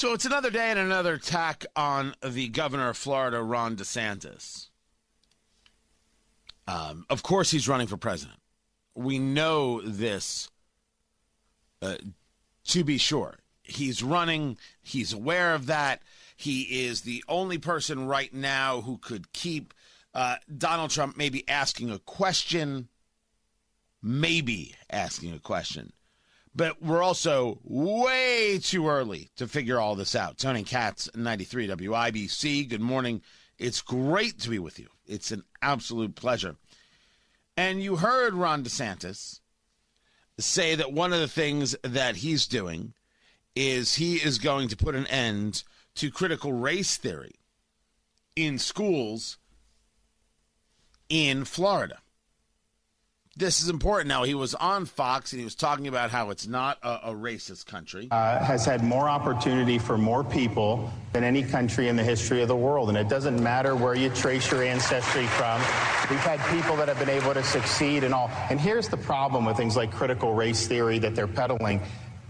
So it's another day and another attack on the governor of Florida, Ron DeSantis. Um, of course, he's running for president. We know this uh, to be sure. He's running, he's aware of that. He is the only person right now who could keep uh, Donald Trump maybe asking a question, maybe asking a question. But we're also way too early to figure all this out. Tony Katz, 93 WIBC. Good morning. It's great to be with you. It's an absolute pleasure. And you heard Ron DeSantis say that one of the things that he's doing is he is going to put an end to critical race theory in schools in Florida. This is important. Now, he was on Fox and he was talking about how it's not a, a racist country. Uh, has had more opportunity for more people than any country in the history of the world. And it doesn't matter where you trace your ancestry from. We've had people that have been able to succeed and all. And here's the problem with things like critical race theory that they're peddling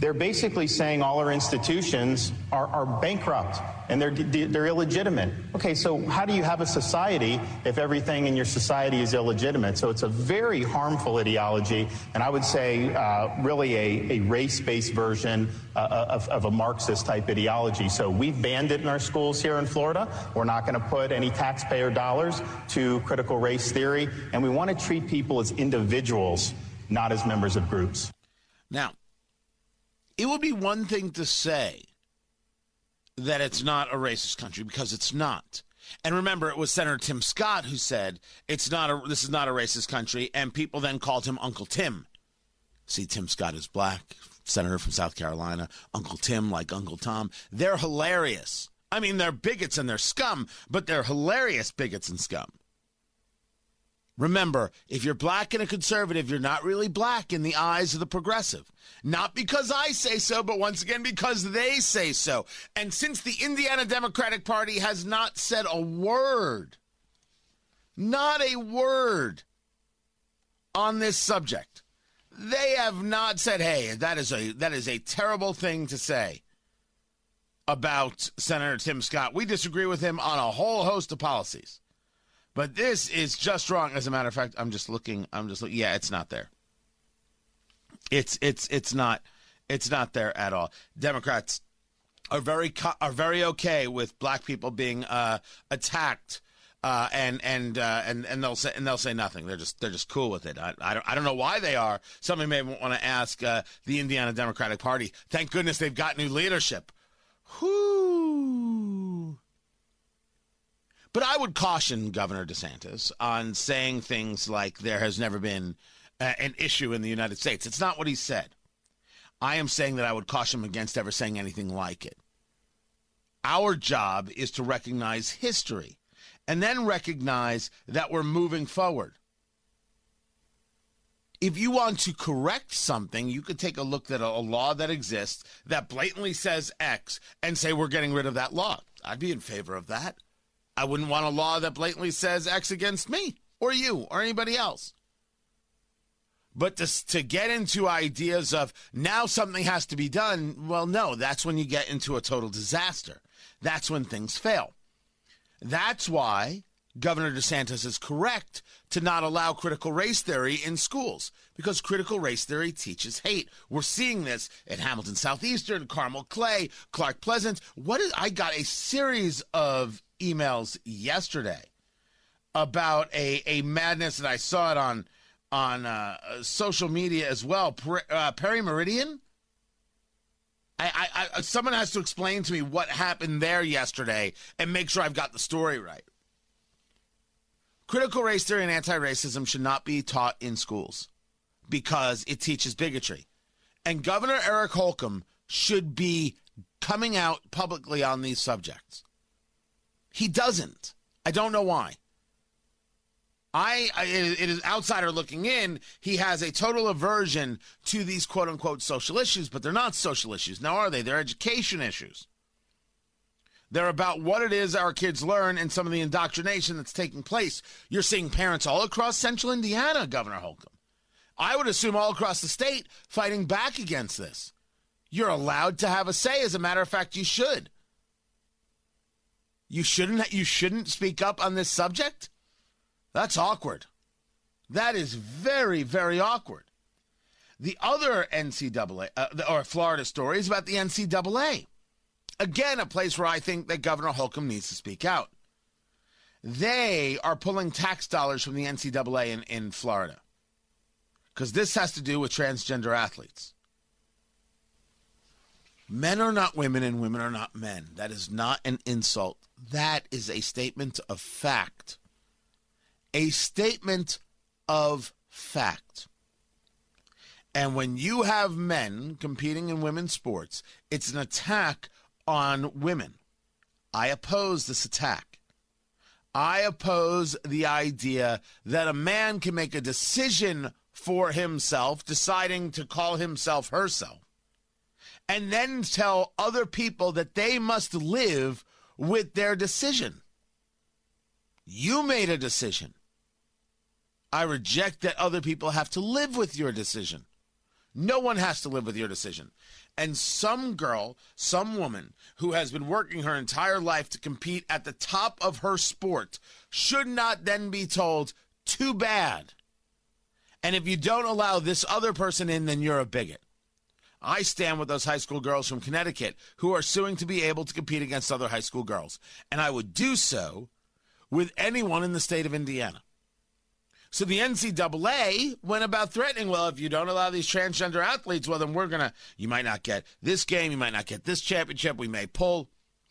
they're basically saying all our institutions are, are, bankrupt and they're, they're illegitimate. Okay, so how do you have a society if everything in your society is illegitimate? So it's a very harmful ideology, and I would say uh, really a, a race based version uh, of, of, a Marxist type ideology. So we've banned it in our schools here in Florida. We're not going to put any taxpayer dollars to critical race theory, and we want to treat people as individuals, not as members of groups. Now, it would be one thing to say that it's not a racist country because it's not. And remember, it was Senator Tim Scott who said it's not a this is not a racist country, and people then called him Uncle Tim. See, Tim Scott is black, senator from South Carolina. Uncle Tim, like Uncle Tom, they're hilarious. I mean, they're bigots and they're scum, but they're hilarious bigots and scum. Remember, if you're black and a conservative, you're not really black in the eyes of the progressive. Not because I say so, but once again because they say so. And since the Indiana Democratic Party has not said a word, not a word on this subject, they have not said, "Hey, that is a that is a terrible thing to say." About Senator Tim Scott. We disagree with him on a whole host of policies. But this is just wrong. As a matter of fact, I'm just looking. I'm just. Yeah, it's not there. It's it's it's not it's not there at all. Democrats are very are very okay with black people being uh, attacked. Uh, and and uh, and and they'll say and they'll say nothing. They're just they're just cool with it. I, I don't I don't know why they are. Somebody may want to ask uh, the Indiana Democratic Party. Thank goodness they've got new leadership. Whoo! But I would caution Governor DeSantis on saying things like there has never been uh, an issue in the United States. It's not what he said. I am saying that I would caution him against ever saying anything like it. Our job is to recognize history and then recognize that we're moving forward. If you want to correct something, you could take a look at a, a law that exists that blatantly says X and say we're getting rid of that law. I'd be in favor of that. I wouldn't want a law that blatantly says X against me or you or anybody else. But to, to get into ideas of now something has to be done, well, no, that's when you get into a total disaster. That's when things fail. That's why Governor DeSantis is correct to not allow critical race theory in schools because critical race theory teaches hate. We're seeing this at Hamilton Southeastern, Carmel Clay, Clark Pleasant. What is I got a series of emails yesterday about a, a madness, and I saw it on on uh, social media as well. Per, uh, Perry Meridian. I, I, I, someone has to explain to me what happened there yesterday and make sure I've got the story right. Critical race theory and anti-racism should not be taught in schools because it teaches bigotry. And Governor Eric Holcomb should be coming out publicly on these subjects. He doesn't. I don't know why. I, I, it is outsider looking in. He has a total aversion to these quote unquote social issues, but they're not social issues. Now, are they? They're education issues. They're about what it is our kids learn and some of the indoctrination that's taking place. You're seeing parents all across central Indiana, Governor Holcomb. I would assume all across the state fighting back against this. You're allowed to have a say. As a matter of fact, you should. You shouldn't. You shouldn't speak up on this subject. That's awkward. That is very, very awkward. The other NCAA uh, or Florida story is about the NCAA. Again, a place where I think that Governor Holcomb needs to speak out. They are pulling tax dollars from the NCAA in, in Florida because this has to do with transgender athletes. Men are not women and women are not men. That is not an insult. That is a statement of fact. A statement of fact. And when you have men competing in women's sports, it's an attack on women. I oppose this attack. I oppose the idea that a man can make a decision for himself, deciding to call himself herself and then tell other people that they must live with their decision. You made a decision. I reject that other people have to live with your decision. No one has to live with your decision. And some girl, some woman who has been working her entire life to compete at the top of her sport should not then be told, too bad. And if you don't allow this other person in, then you're a bigot. I stand with those high school girls from Connecticut who are suing to be able to compete against other high school girls. And I would do so with anyone in the state of Indiana. So the NCAA went about threatening, well, if you don't allow these transgender athletes, well, then we're going to, you might not get this game, you might not get this championship, we may pull.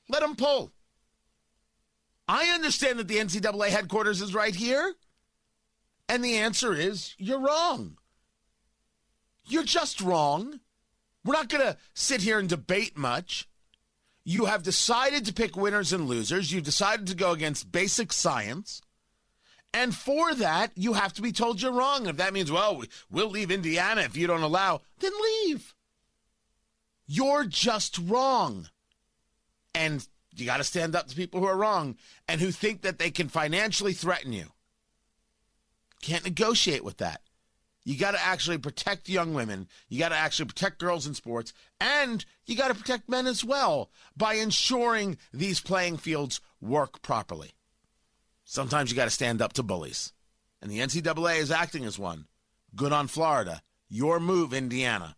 Let them pull. I understand that the NCAA headquarters is right here. And the answer is you're wrong. You're just wrong. We're not going to sit here and debate much. You have decided to pick winners and losers. You've decided to go against basic science. And for that, you have to be told you're wrong. If that means, well, we'll leave Indiana if you don't allow, then leave. You're just wrong. And you got to stand up to people who are wrong and who think that they can financially threaten you. Can't negotiate with that. You got to actually protect young women. You got to actually protect girls in sports. And you got to protect men as well by ensuring these playing fields work properly. Sometimes you got to stand up to bullies. And the NCAA is acting as one. Good on Florida. Your move, Indiana.